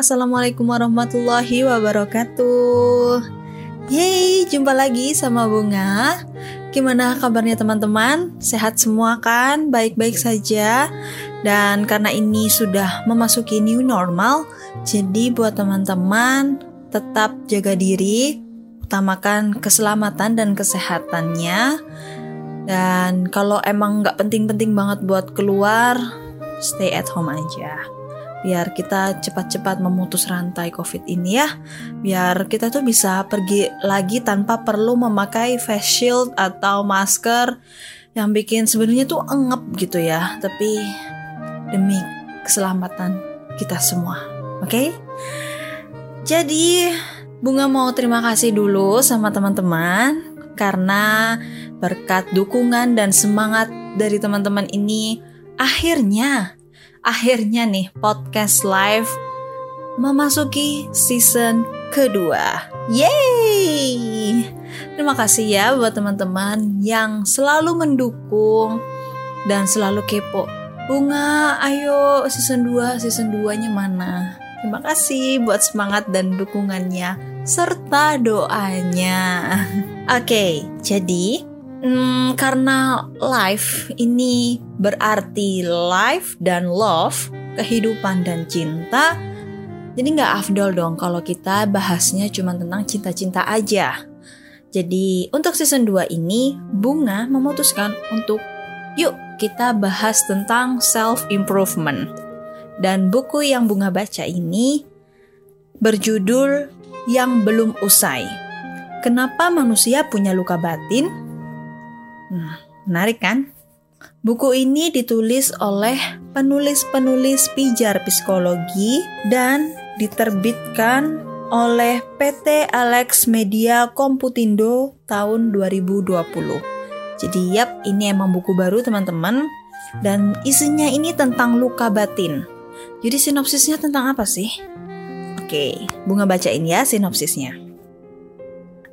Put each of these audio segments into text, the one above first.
Assalamualaikum warahmatullahi wabarakatuh. Yeay, jumpa lagi sama Bunga. Gimana kabarnya teman-teman? Sehat semua kan? Baik-baik saja. Dan karena ini sudah memasuki new normal Jadi buat teman-teman tetap jaga diri Utamakan keselamatan dan kesehatannya. Dan kalau emang nggak penting-penting banget buat keluar Stay at home aja biar kita cepat-cepat memutus rantai COVID ini ya. Biar kita tuh bisa pergi lagi tanpa perlu memakai face shield atau masker yang bikin sebenarnya tuh engep gitu ya. Tapi demi keselamatan kita semua. Oke? Okay? Jadi Bunga mau terima kasih dulu sama teman-teman karena berkat dukungan dan semangat dari teman-teman ini akhirnya akhirnya nih podcast live memasuki season kedua. Yeay! Terima kasih ya buat teman-teman yang selalu mendukung dan selalu kepo. Bunga, ayo season 2, season 2-nya mana? Terima kasih buat semangat dan dukungannya serta doanya. Oke, okay, jadi Hmm, karena life ini berarti life dan love, kehidupan dan cinta. Jadi nggak afdol dong kalau kita bahasnya cuma tentang cinta-cinta aja. Jadi untuk season 2 ini, Bunga memutuskan untuk yuk kita bahas tentang self-improvement. Dan buku yang Bunga baca ini berjudul Yang Belum Usai. Kenapa manusia punya luka batin? Nah, menarik kan? Buku ini ditulis oleh penulis-penulis pijar psikologi dan diterbitkan oleh PT Alex Media Komputindo tahun 2020. Jadi yap, ini emang buku baru teman-teman dan isinya ini tentang luka batin. Jadi sinopsisnya tentang apa sih? Oke, Bunga bacain ya sinopsisnya.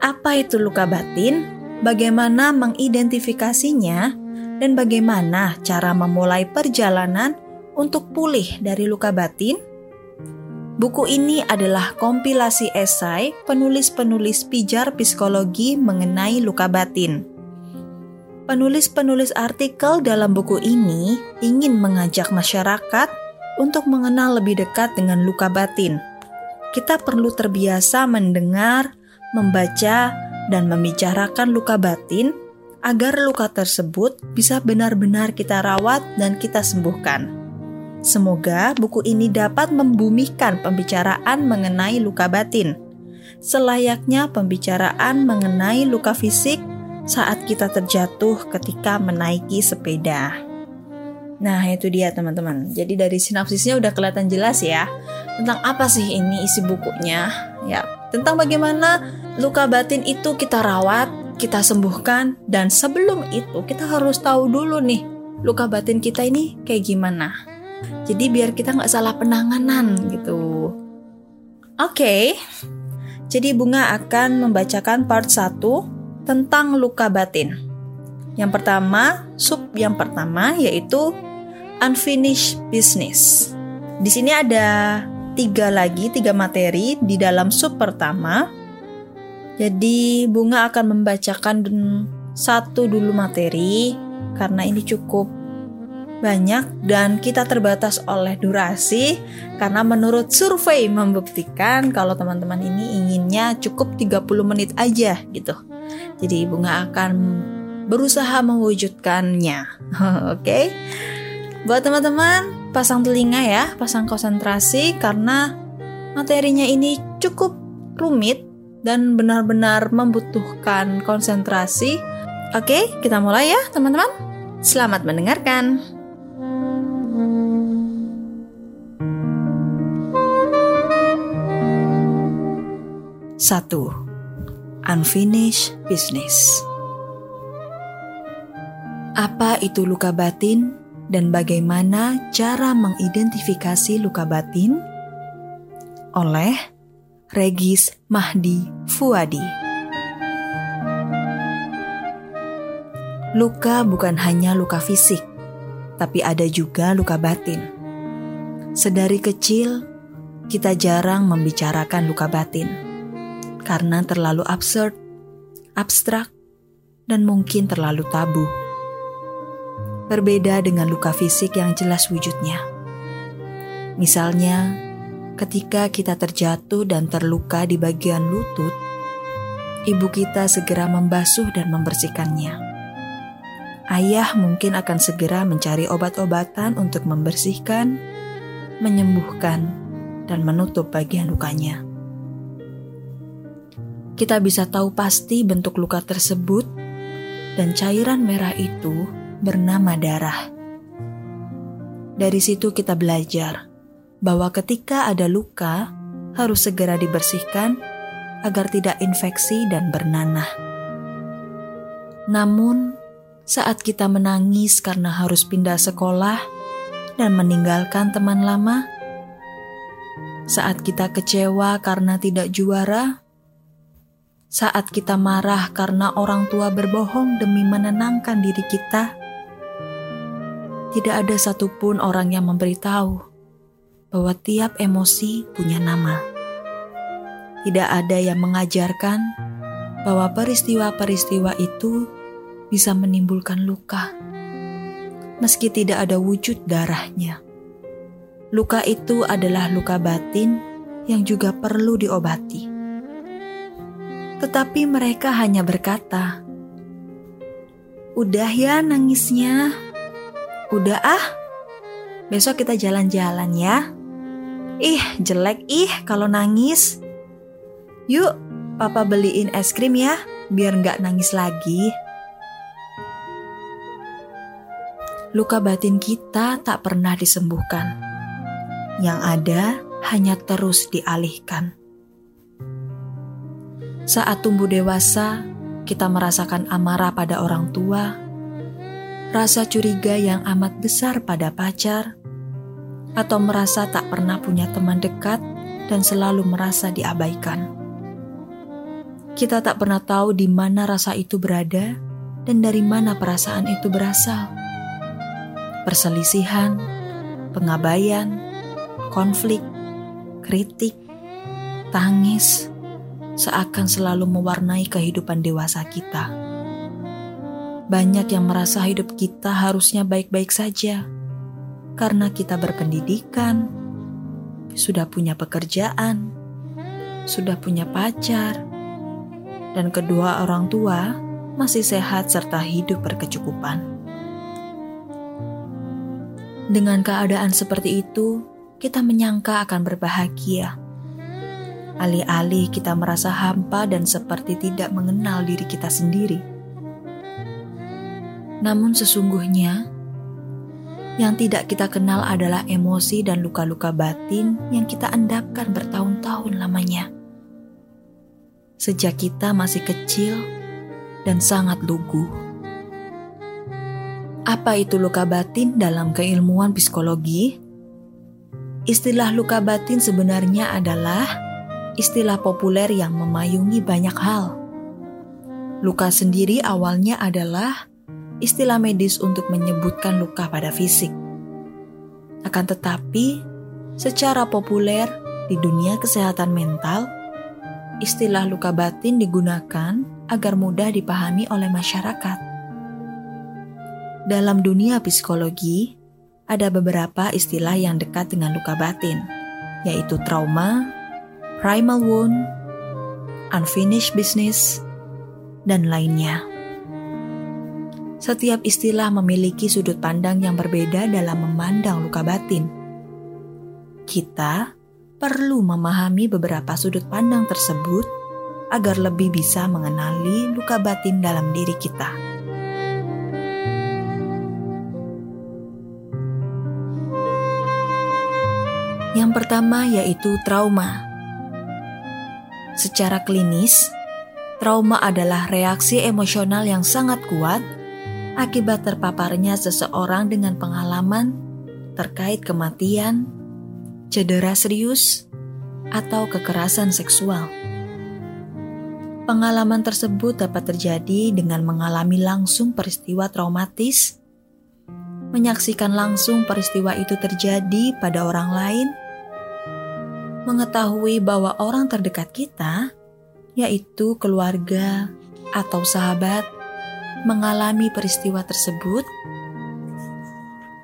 Apa itu luka batin? Bagaimana mengidentifikasinya, dan bagaimana cara memulai perjalanan untuk pulih dari luka batin? Buku ini adalah kompilasi esai penulis-penulis pijar psikologi mengenai luka batin. Penulis-penulis artikel dalam buku ini ingin mengajak masyarakat untuk mengenal lebih dekat dengan luka batin. Kita perlu terbiasa mendengar, membaca, dan membicarakan luka batin agar luka tersebut bisa benar-benar kita rawat dan kita sembuhkan. Semoga buku ini dapat membumikan pembicaraan mengenai luka batin, selayaknya pembicaraan mengenai luka fisik saat kita terjatuh ketika menaiki sepeda. Nah, itu dia teman-teman. Jadi dari sinopsisnya udah kelihatan jelas ya tentang apa sih ini isi bukunya. Ya, tentang bagaimana luka batin itu kita rawat, kita sembuhkan, dan sebelum itu kita harus tahu dulu nih luka batin kita ini kayak gimana. Jadi biar kita nggak salah penanganan gitu. Oke, okay. jadi Bunga akan membacakan part 1 tentang luka batin. Yang pertama, sub yang pertama yaitu unfinished business. Di sini ada tiga lagi, tiga materi di dalam sub pertama. Jadi Bunga akan membacakan satu dulu materi karena ini cukup banyak dan kita terbatas oleh durasi karena menurut survei membuktikan kalau teman-teman ini inginnya cukup 30 menit aja gitu. Jadi Bunga akan berusaha mewujudkannya. Oke. Okay? Buat teman-teman pasang telinga ya, pasang konsentrasi karena materinya ini cukup rumit dan benar-benar membutuhkan konsentrasi. Oke, kita mulai ya, teman-teman. Selamat mendengarkan. Satu, unfinished business. Apa itu luka batin dan bagaimana cara mengidentifikasi luka batin? Oleh Regis Mahdi Fuadi. Luka bukan hanya luka fisik, tapi ada juga luka batin. Sedari kecil, kita jarang membicarakan luka batin karena terlalu absurd, abstrak, dan mungkin terlalu tabu. Berbeda dengan luka fisik yang jelas wujudnya. Misalnya, ketika kita terjatuh dan terluka di bagian lutut, ibu kita segera membasuh dan membersihkannya. Ayah mungkin akan segera mencari obat-obatan untuk membersihkan, menyembuhkan, dan menutup bagian lukanya. Kita bisa tahu pasti bentuk luka tersebut, dan cairan merah itu bernama darah. Dari situ kita belajar bahwa ketika ada luka, harus segera dibersihkan agar tidak infeksi dan bernanah. Namun, saat kita menangis karena harus pindah sekolah dan meninggalkan teman lama, saat kita kecewa karena tidak juara, saat kita marah karena orang tua berbohong demi menenangkan diri kita, tidak ada satupun orang yang memberitahu bahwa tiap emosi punya nama. Tidak ada yang mengajarkan bahwa peristiwa-peristiwa itu bisa menimbulkan luka, meski tidak ada wujud darahnya. Luka itu adalah luka batin yang juga perlu diobati. Tetapi mereka hanya berkata, "Udah ya nangisnya, udah ah, besok kita jalan-jalan ya." Ih, jelek ih kalau nangis. Yuk, papa beliin es krim ya, biar nggak nangis lagi. luka batin kita tak pernah disembuhkan. Yang ada hanya terus dialihkan. Saat tumbuh dewasa, kita merasakan amarah pada orang tua, rasa curiga yang amat besar pada pacar, atau merasa tak pernah punya teman dekat dan selalu merasa diabaikan. Kita tak pernah tahu di mana rasa itu berada dan dari mana perasaan itu berasal perselisihan, pengabaian, konflik, kritik, tangis, seakan selalu mewarnai kehidupan dewasa kita. Banyak yang merasa hidup kita harusnya baik-baik saja karena kita berpendidikan, sudah punya pekerjaan, sudah punya pacar, dan kedua orang tua masih sehat serta hidup berkecukupan. Dengan keadaan seperti itu, kita menyangka akan berbahagia. Alih-alih kita merasa hampa dan seperti tidak mengenal diri kita sendiri. Namun sesungguhnya, yang tidak kita kenal adalah emosi dan luka-luka batin yang kita endapkan bertahun-tahun lamanya. Sejak kita masih kecil dan sangat lugu. Apa itu luka batin dalam keilmuan psikologi? Istilah luka batin sebenarnya adalah istilah populer yang memayungi banyak hal. Luka sendiri awalnya adalah istilah medis untuk menyebutkan luka pada fisik. Akan tetapi, secara populer di dunia kesehatan mental, istilah luka batin digunakan agar mudah dipahami oleh masyarakat. Dalam dunia psikologi, ada beberapa istilah yang dekat dengan luka batin, yaitu trauma, primal wound, unfinished business, dan lainnya. Setiap istilah memiliki sudut pandang yang berbeda dalam memandang luka batin. Kita perlu memahami beberapa sudut pandang tersebut agar lebih bisa mengenali luka batin dalam diri kita. Yang pertama yaitu trauma. Secara klinis, trauma adalah reaksi emosional yang sangat kuat akibat terpaparnya seseorang dengan pengalaman terkait kematian, cedera serius, atau kekerasan seksual. Pengalaman tersebut dapat terjadi dengan mengalami langsung peristiwa traumatis, menyaksikan langsung peristiwa itu terjadi pada orang lain, mengetahui bahwa orang terdekat kita, yaitu keluarga atau sahabat, mengalami peristiwa tersebut,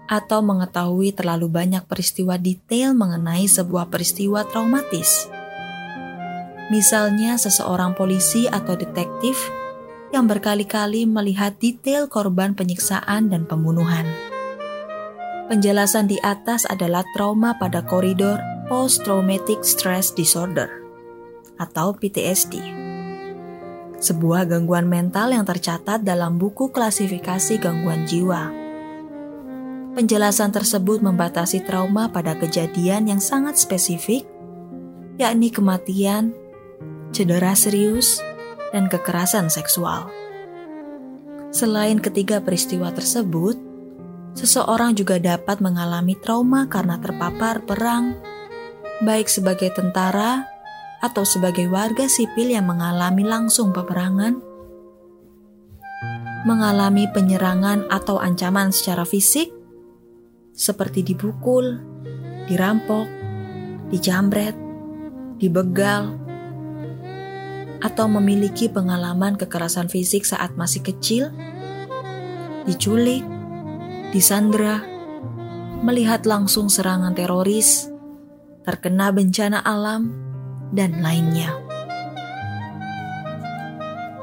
atau mengetahui terlalu banyak peristiwa detail mengenai sebuah peristiwa traumatis. Misalnya, seseorang polisi atau detektif yang berkali-kali melihat detail korban penyiksaan dan pembunuhan. Penjelasan di atas adalah trauma pada koridor Post-Traumatic Stress Disorder atau PTSD. Sebuah gangguan mental yang tercatat dalam buku klasifikasi gangguan jiwa. Penjelasan tersebut membatasi trauma pada kejadian yang sangat spesifik, yakni kematian, cedera serius, dan kekerasan seksual. Selain ketiga peristiwa tersebut, seseorang juga dapat mengalami trauma karena terpapar perang baik sebagai tentara atau sebagai warga sipil yang mengalami langsung peperangan, mengalami penyerangan atau ancaman secara fisik, seperti dipukul, dirampok, dijambret, dibegal, atau memiliki pengalaman kekerasan fisik saat masih kecil, diculik, disandra, melihat langsung serangan teroris, terkena bencana alam, dan lainnya.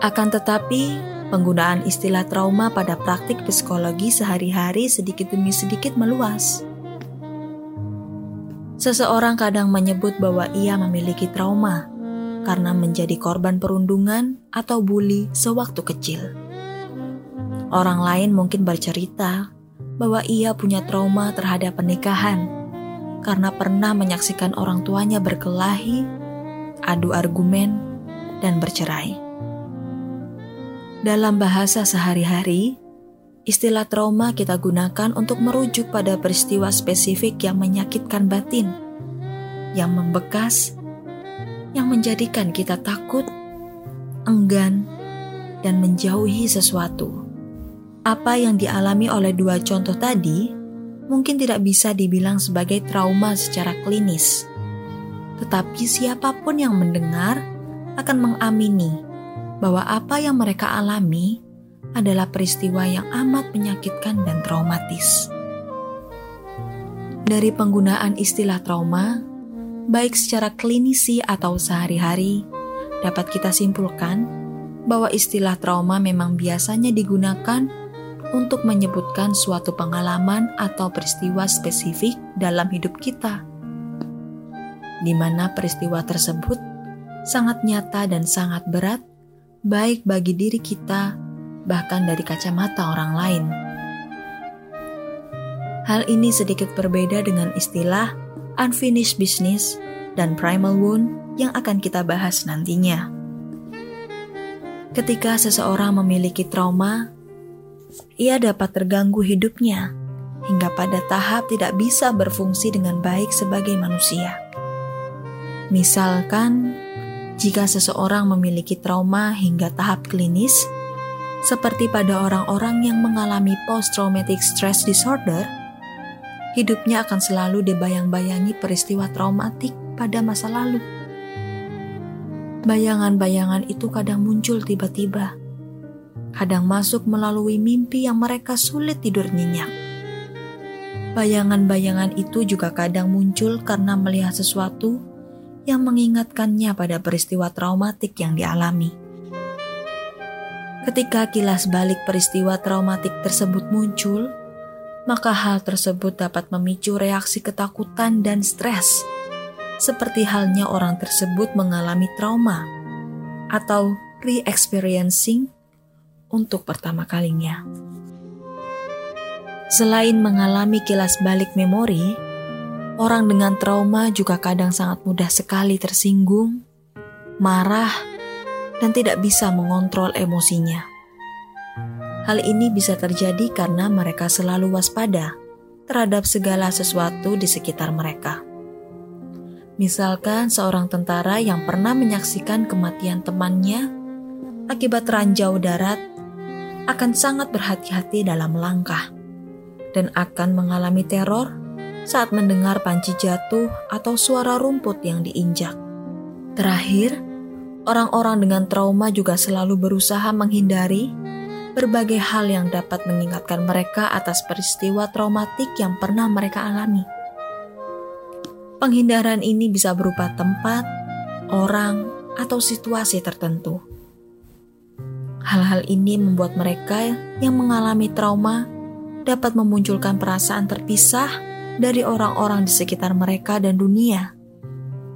Akan tetapi, penggunaan istilah trauma pada praktik psikologi sehari-hari sedikit demi sedikit meluas. Seseorang kadang menyebut bahwa ia memiliki trauma karena menjadi korban perundungan atau bully sewaktu kecil. Orang lain mungkin bercerita bahwa ia punya trauma terhadap pernikahan karena pernah menyaksikan orang tuanya berkelahi, adu argumen, dan bercerai. Dalam bahasa sehari-hari, istilah trauma kita gunakan untuk merujuk pada peristiwa spesifik yang menyakitkan batin, yang membekas, yang menjadikan kita takut, enggan, dan menjauhi sesuatu. Apa yang dialami oleh dua contoh tadi mungkin tidak bisa dibilang sebagai trauma secara klinis. Tetapi siapa pun yang mendengar akan mengamini bahwa apa yang mereka alami adalah peristiwa yang amat menyakitkan dan traumatis. Dari penggunaan istilah trauma, baik secara klinisi atau sehari-hari, dapat kita simpulkan bahwa istilah trauma memang biasanya digunakan untuk menyebutkan suatu pengalaman atau peristiwa spesifik dalam hidup kita, di mana peristiwa tersebut sangat nyata dan sangat berat, baik bagi diri kita, bahkan dari kacamata orang lain. Hal ini sedikit berbeda dengan istilah unfinished business dan primal wound yang akan kita bahas nantinya. Ketika seseorang memiliki trauma, ia dapat terganggu hidupnya hingga pada tahap tidak bisa berfungsi dengan baik sebagai manusia. Misalkan, jika seseorang memiliki trauma hingga tahap klinis, seperti pada orang-orang yang mengalami post-traumatic stress disorder, hidupnya akan selalu dibayang-bayangi peristiwa traumatik pada masa lalu. Bayangan-bayangan itu kadang muncul tiba-tiba, kadang masuk melalui mimpi yang mereka sulit tidur nyenyak. Bayangan-bayangan itu juga kadang muncul karena melihat sesuatu yang mengingatkannya pada peristiwa traumatik yang dialami. Ketika kilas balik peristiwa traumatik tersebut muncul, maka hal tersebut dapat memicu reaksi ketakutan dan stres, seperti halnya orang tersebut mengalami trauma atau re-experiencing untuk pertama kalinya. Selain mengalami kilas balik memori, orang dengan trauma juga kadang sangat mudah sekali tersinggung, marah, dan tidak bisa mengontrol emosinya. Hal ini bisa terjadi karena mereka selalu waspada terhadap segala sesuatu di sekitar mereka. Misalkan seorang tentara yang pernah menyaksikan kematian temannya akibat ranjau darat akan sangat berhati-hati dalam langkah dan akan mengalami teror saat mendengar panci jatuh atau suara rumput yang diinjak. Terakhir, orang-orang dengan trauma juga selalu berusaha menghindari berbagai hal yang dapat mengingatkan mereka atas peristiwa traumatik yang pernah mereka alami. Penghindaran ini bisa berupa tempat, orang, atau situasi tertentu. Hal-hal ini membuat mereka yang mengalami trauma dapat memunculkan perasaan terpisah dari orang-orang di sekitar mereka dan dunia,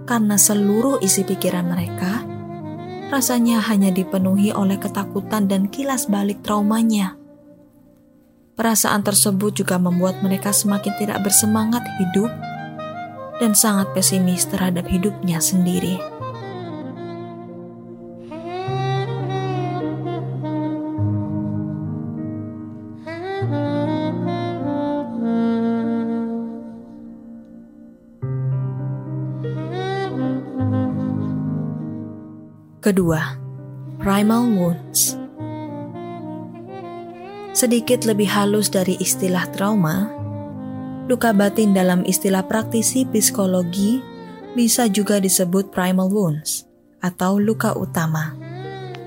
karena seluruh isi pikiran mereka rasanya hanya dipenuhi oleh ketakutan dan kilas balik traumanya. Perasaan tersebut juga membuat mereka semakin tidak bersemangat hidup dan sangat pesimis terhadap hidupnya sendiri. Kedua, primal wounds. Sedikit lebih halus dari istilah trauma, luka batin dalam istilah praktisi psikologi bisa juga disebut primal wounds atau luka utama.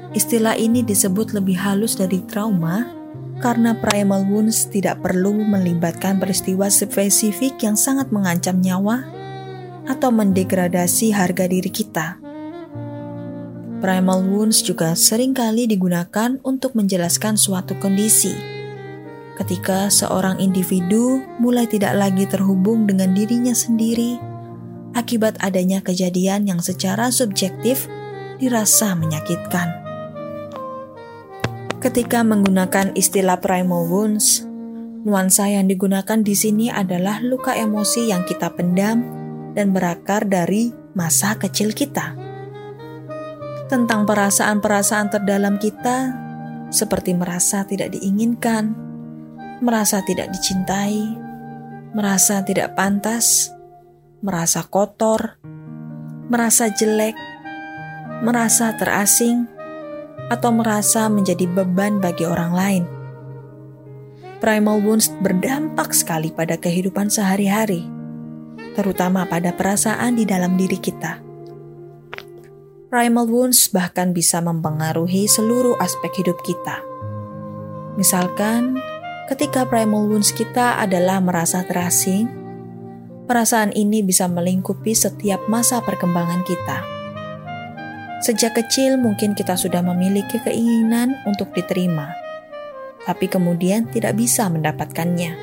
Istilah ini disebut lebih halus dari trauma karena primal wounds tidak perlu melibatkan peristiwa spesifik yang sangat mengancam nyawa atau mendegradasi harga diri kita Primal wounds juga sering kali digunakan untuk menjelaskan suatu kondisi. Ketika seorang individu mulai tidak lagi terhubung dengan dirinya sendiri akibat adanya kejadian yang secara subjektif dirasa menyakitkan. Ketika menggunakan istilah primal wounds, nuansa yang digunakan di sini adalah luka emosi yang kita pendam dan berakar dari masa kecil kita tentang perasaan-perasaan terdalam kita, seperti merasa tidak diinginkan, merasa tidak dicintai, merasa tidak pantas, merasa kotor, merasa jelek, merasa terasing, atau merasa menjadi beban bagi orang lain. Primal wounds berdampak sekali pada kehidupan sehari-hari, terutama pada perasaan di dalam diri kita. Primal wounds bahkan bisa mempengaruhi seluruh aspek hidup kita. Misalkan, ketika primal wounds kita adalah merasa terasing, perasaan ini bisa melingkupi setiap masa perkembangan kita. Sejak kecil mungkin kita sudah memiliki keinginan untuk diterima, tapi kemudian tidak bisa mendapatkannya.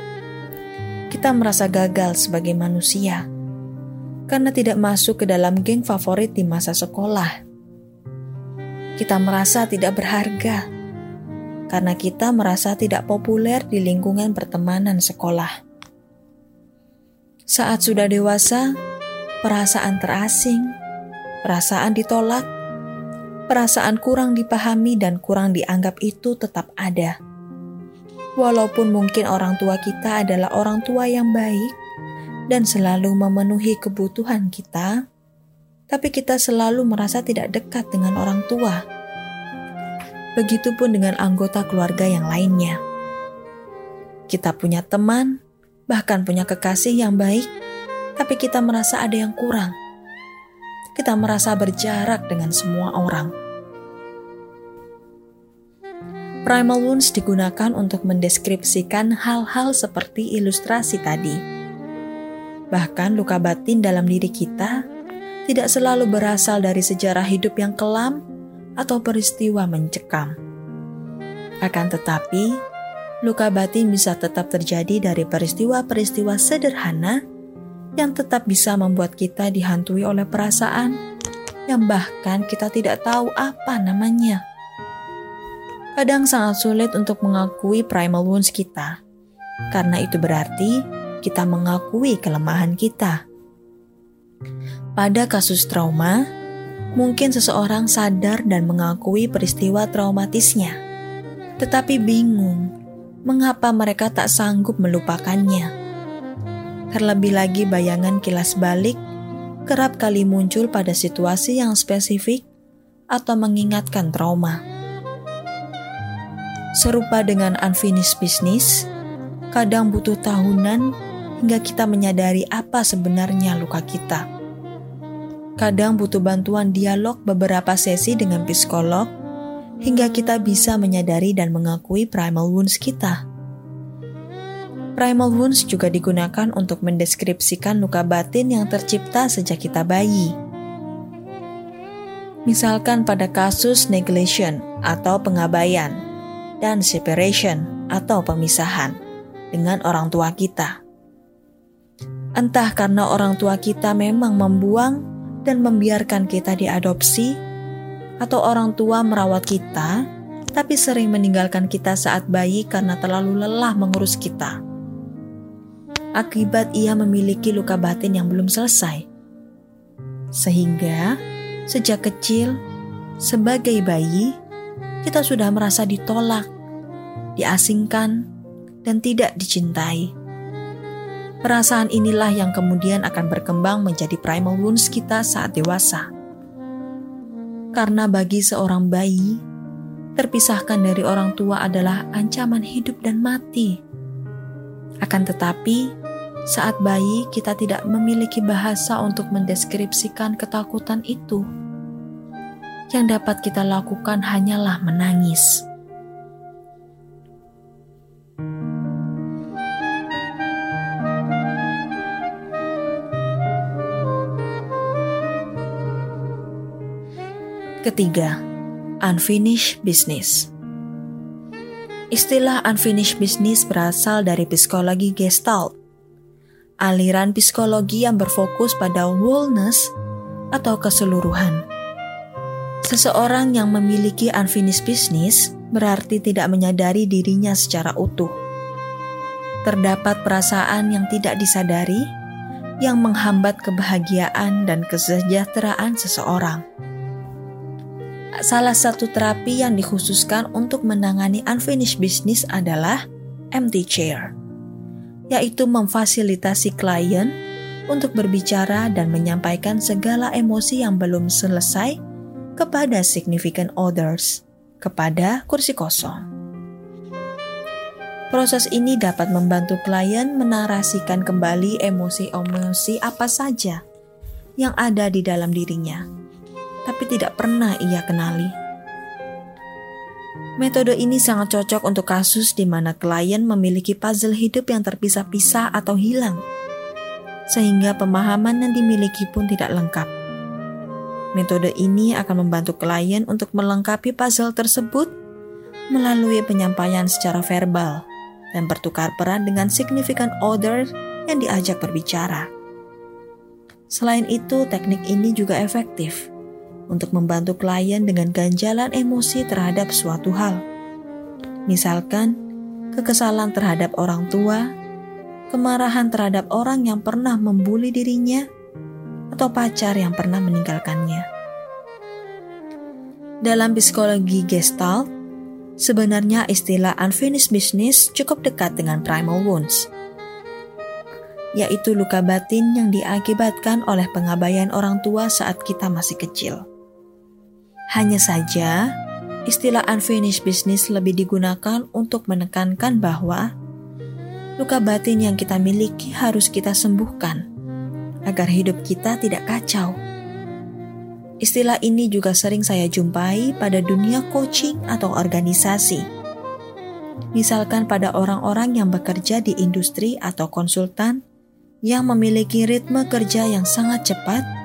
Kita merasa gagal sebagai manusia karena tidak masuk ke dalam geng favorit di masa sekolah. Kita merasa tidak berharga karena kita merasa tidak populer di lingkungan pertemanan sekolah. Saat sudah dewasa, perasaan terasing, perasaan ditolak, perasaan kurang dipahami dan kurang dianggap itu tetap ada. Walaupun mungkin orang tua kita adalah orang tua yang baik, dan selalu memenuhi kebutuhan kita, tapi kita selalu merasa tidak dekat dengan orang tua. Begitupun dengan anggota keluarga yang lainnya. Kita punya teman, bahkan punya kekasih yang baik, tapi kita merasa ada yang kurang. Kita merasa berjarak dengan semua orang. Primal wounds digunakan untuk mendeskripsikan hal-hal seperti ilustrasi tadi Bahkan luka batin dalam diri kita tidak selalu berasal dari sejarah hidup yang kelam atau peristiwa mencekam. Akan tetapi, luka batin bisa tetap terjadi dari peristiwa-peristiwa sederhana yang tetap bisa membuat kita dihantui oleh perasaan yang bahkan kita tidak tahu apa namanya. Kadang sangat sulit untuk mengakui primal wounds kita, karena itu berarti kita mengakui kelemahan kita. Pada kasus trauma, mungkin seseorang sadar dan mengakui peristiwa traumatisnya, tetapi bingung mengapa mereka tak sanggup melupakannya. Terlebih lagi, bayangan kilas balik kerap kali muncul pada situasi yang spesifik atau mengingatkan trauma. Serupa dengan unfinished business, kadang butuh tahunan hingga kita menyadari apa sebenarnya luka kita. Kadang butuh bantuan dialog beberapa sesi dengan psikolog hingga kita bisa menyadari dan mengakui primal wounds kita. Primal wounds juga digunakan untuk mendeskripsikan luka batin yang tercipta sejak kita bayi. Misalkan pada kasus neglection atau pengabaian dan separation atau pemisahan dengan orang tua kita. Entah karena orang tua kita memang membuang dan membiarkan kita diadopsi, atau orang tua merawat kita, tapi sering meninggalkan kita saat bayi karena terlalu lelah mengurus kita. Akibat ia memiliki luka batin yang belum selesai, sehingga sejak kecil, sebagai bayi, kita sudah merasa ditolak, diasingkan, dan tidak dicintai Perasaan inilah yang kemudian akan berkembang menjadi primal wounds kita saat dewasa. Karena bagi seorang bayi, terpisahkan dari orang tua adalah ancaman hidup dan mati. Akan tetapi, saat bayi kita tidak memiliki bahasa untuk mendeskripsikan ketakutan itu. Yang dapat kita lakukan hanyalah menangis. Ketiga, unfinished business. Istilah unfinished business berasal dari psikologi Gestalt, aliran psikologi yang berfokus pada wholeness atau keseluruhan. Seseorang yang memiliki unfinished business berarti tidak menyadari dirinya secara utuh. Terdapat perasaan yang tidak disadari yang menghambat kebahagiaan dan kesejahteraan seseorang salah satu terapi yang dikhususkan untuk menangani unfinished business adalah empty chair, yaitu memfasilitasi klien untuk berbicara dan menyampaikan segala emosi yang belum selesai kepada significant others, kepada kursi kosong. Proses ini dapat membantu klien menarasikan kembali emosi-emosi apa saja yang ada di dalam dirinya tapi tidak pernah ia kenali. Metode ini sangat cocok untuk kasus di mana klien memiliki puzzle hidup yang terpisah-pisah atau hilang, sehingga pemahaman yang dimiliki pun tidak lengkap. Metode ini akan membantu klien untuk melengkapi puzzle tersebut melalui penyampaian secara verbal dan bertukar peran dengan significant other yang diajak berbicara. Selain itu, teknik ini juga efektif untuk membantu klien dengan ganjalan emosi terhadap suatu hal. Misalkan, kekesalan terhadap orang tua, kemarahan terhadap orang yang pernah membuli dirinya, atau pacar yang pernah meninggalkannya. Dalam psikologi Gestalt, sebenarnya istilah unfinished business cukup dekat dengan primal wounds, yaitu luka batin yang diakibatkan oleh pengabaian orang tua saat kita masih kecil. Hanya saja, istilah unfinished business lebih digunakan untuk menekankan bahwa luka batin yang kita miliki harus kita sembuhkan agar hidup kita tidak kacau. Istilah ini juga sering saya jumpai pada dunia coaching atau organisasi. Misalkan pada orang-orang yang bekerja di industri atau konsultan yang memiliki ritme kerja yang sangat cepat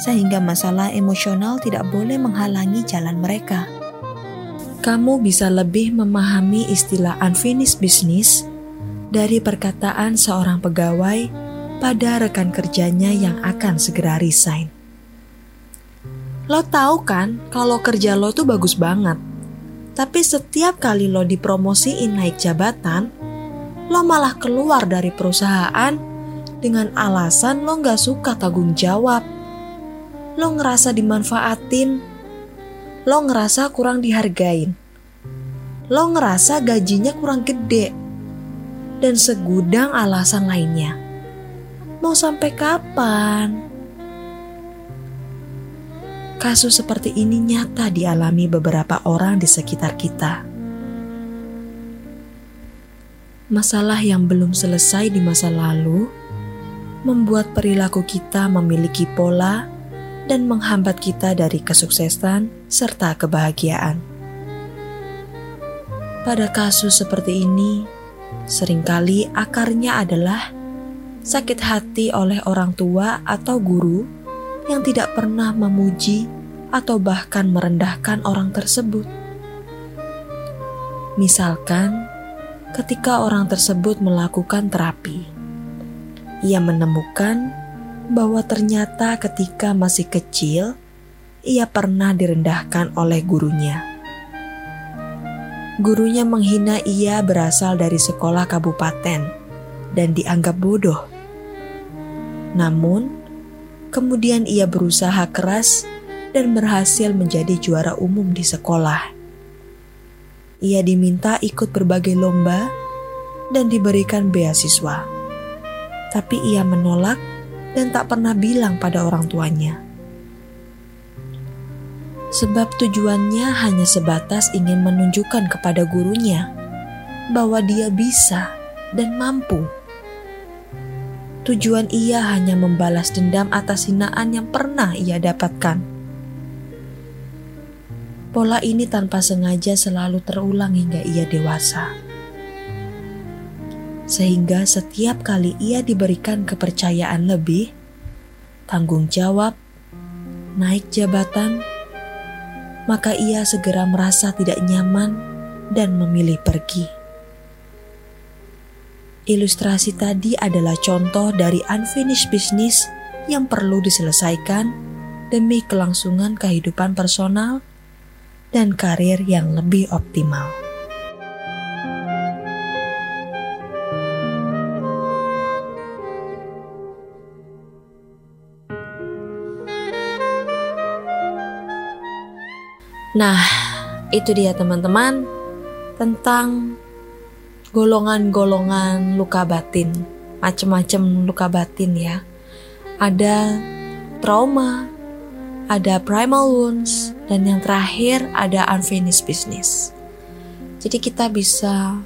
sehingga masalah emosional tidak boleh menghalangi jalan mereka. Kamu bisa lebih memahami istilah unfinished business dari perkataan seorang pegawai pada rekan kerjanya yang akan segera resign. Lo tahu kan kalau kerja lo tuh bagus banget. Tapi setiap kali lo dipromosiin naik jabatan, lo malah keluar dari perusahaan dengan alasan lo gak suka tanggung jawab lo ngerasa dimanfaatin, lo ngerasa kurang dihargain, lo ngerasa gajinya kurang gede, dan segudang alasan lainnya. Mau sampai kapan? Kasus seperti ini nyata dialami beberapa orang di sekitar kita. masalah yang belum selesai di masa lalu membuat perilaku kita memiliki pola dan menghambat kita dari kesuksesan serta kebahagiaan. Pada kasus seperti ini, sering kali akarnya adalah sakit hati oleh orang tua atau guru yang tidak pernah memuji atau bahkan merendahkan orang tersebut. Misalkan, ketika orang tersebut melakukan terapi, ia menemukan bahwa ternyata ketika masih kecil, ia pernah direndahkan oleh gurunya. Gurunya menghina ia berasal dari sekolah kabupaten dan dianggap bodoh. Namun, kemudian ia berusaha keras dan berhasil menjadi juara umum di sekolah. Ia diminta ikut berbagai lomba dan diberikan beasiswa. Tapi ia menolak dan tak pernah bilang pada orang tuanya. Sebab tujuannya hanya sebatas ingin menunjukkan kepada gurunya bahwa dia bisa dan mampu. Tujuan ia hanya membalas dendam atas hinaan yang pernah ia dapatkan. Pola ini tanpa sengaja selalu terulang hingga ia dewasa. Sehingga setiap kali ia diberikan kepercayaan lebih, tanggung jawab, naik jabatan, maka ia segera merasa tidak nyaman dan memilih pergi. Ilustrasi tadi adalah contoh dari unfinished business yang perlu diselesaikan demi kelangsungan kehidupan personal dan karir yang lebih optimal. Nah, itu dia teman-teman tentang golongan-golongan luka batin, macam-macam luka batin ya. Ada trauma, ada primal wounds, dan yang terakhir ada unfinished business. Jadi kita bisa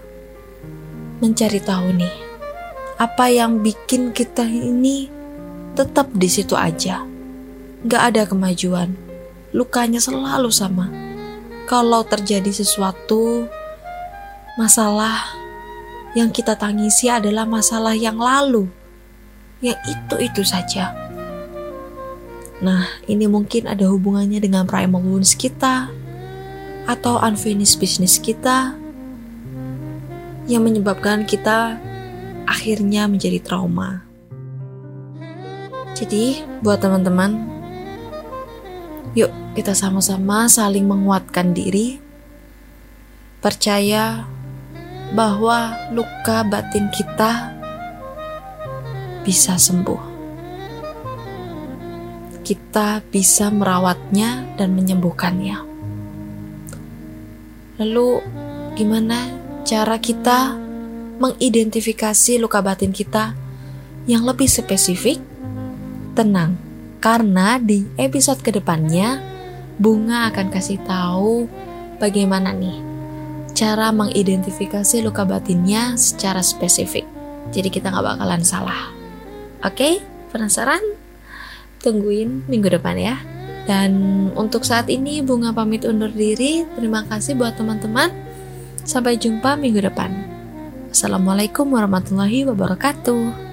mencari tahu nih, apa yang bikin kita ini tetap di situ aja. Gak ada kemajuan, lukanya selalu sama. Kalau terjadi sesuatu, masalah yang kita tangisi adalah masalah yang lalu, yang itu-itu saja Nah, ini mungkin ada hubungannya dengan primal wounds kita atau unfinished business kita yang menyebabkan kita akhirnya menjadi trauma. Jadi, buat teman-teman, kita sama-sama saling menguatkan diri, percaya bahwa luka batin kita bisa sembuh kita bisa merawatnya dan menyembuhkannya. Lalu, gimana cara kita mengidentifikasi luka batin kita yang lebih spesifik? Tenang, karena di episode ke depannya Bunga akan kasih tahu bagaimana nih cara mengidentifikasi luka batinnya secara spesifik. Jadi kita nggak bakalan salah. Oke, penasaran? tungguin minggu depan ya. Dan untuk saat ini Bunga pamit undur diri. Terima kasih buat teman-teman. Sampai jumpa minggu depan. Assalamualaikum warahmatullahi wabarakatuh.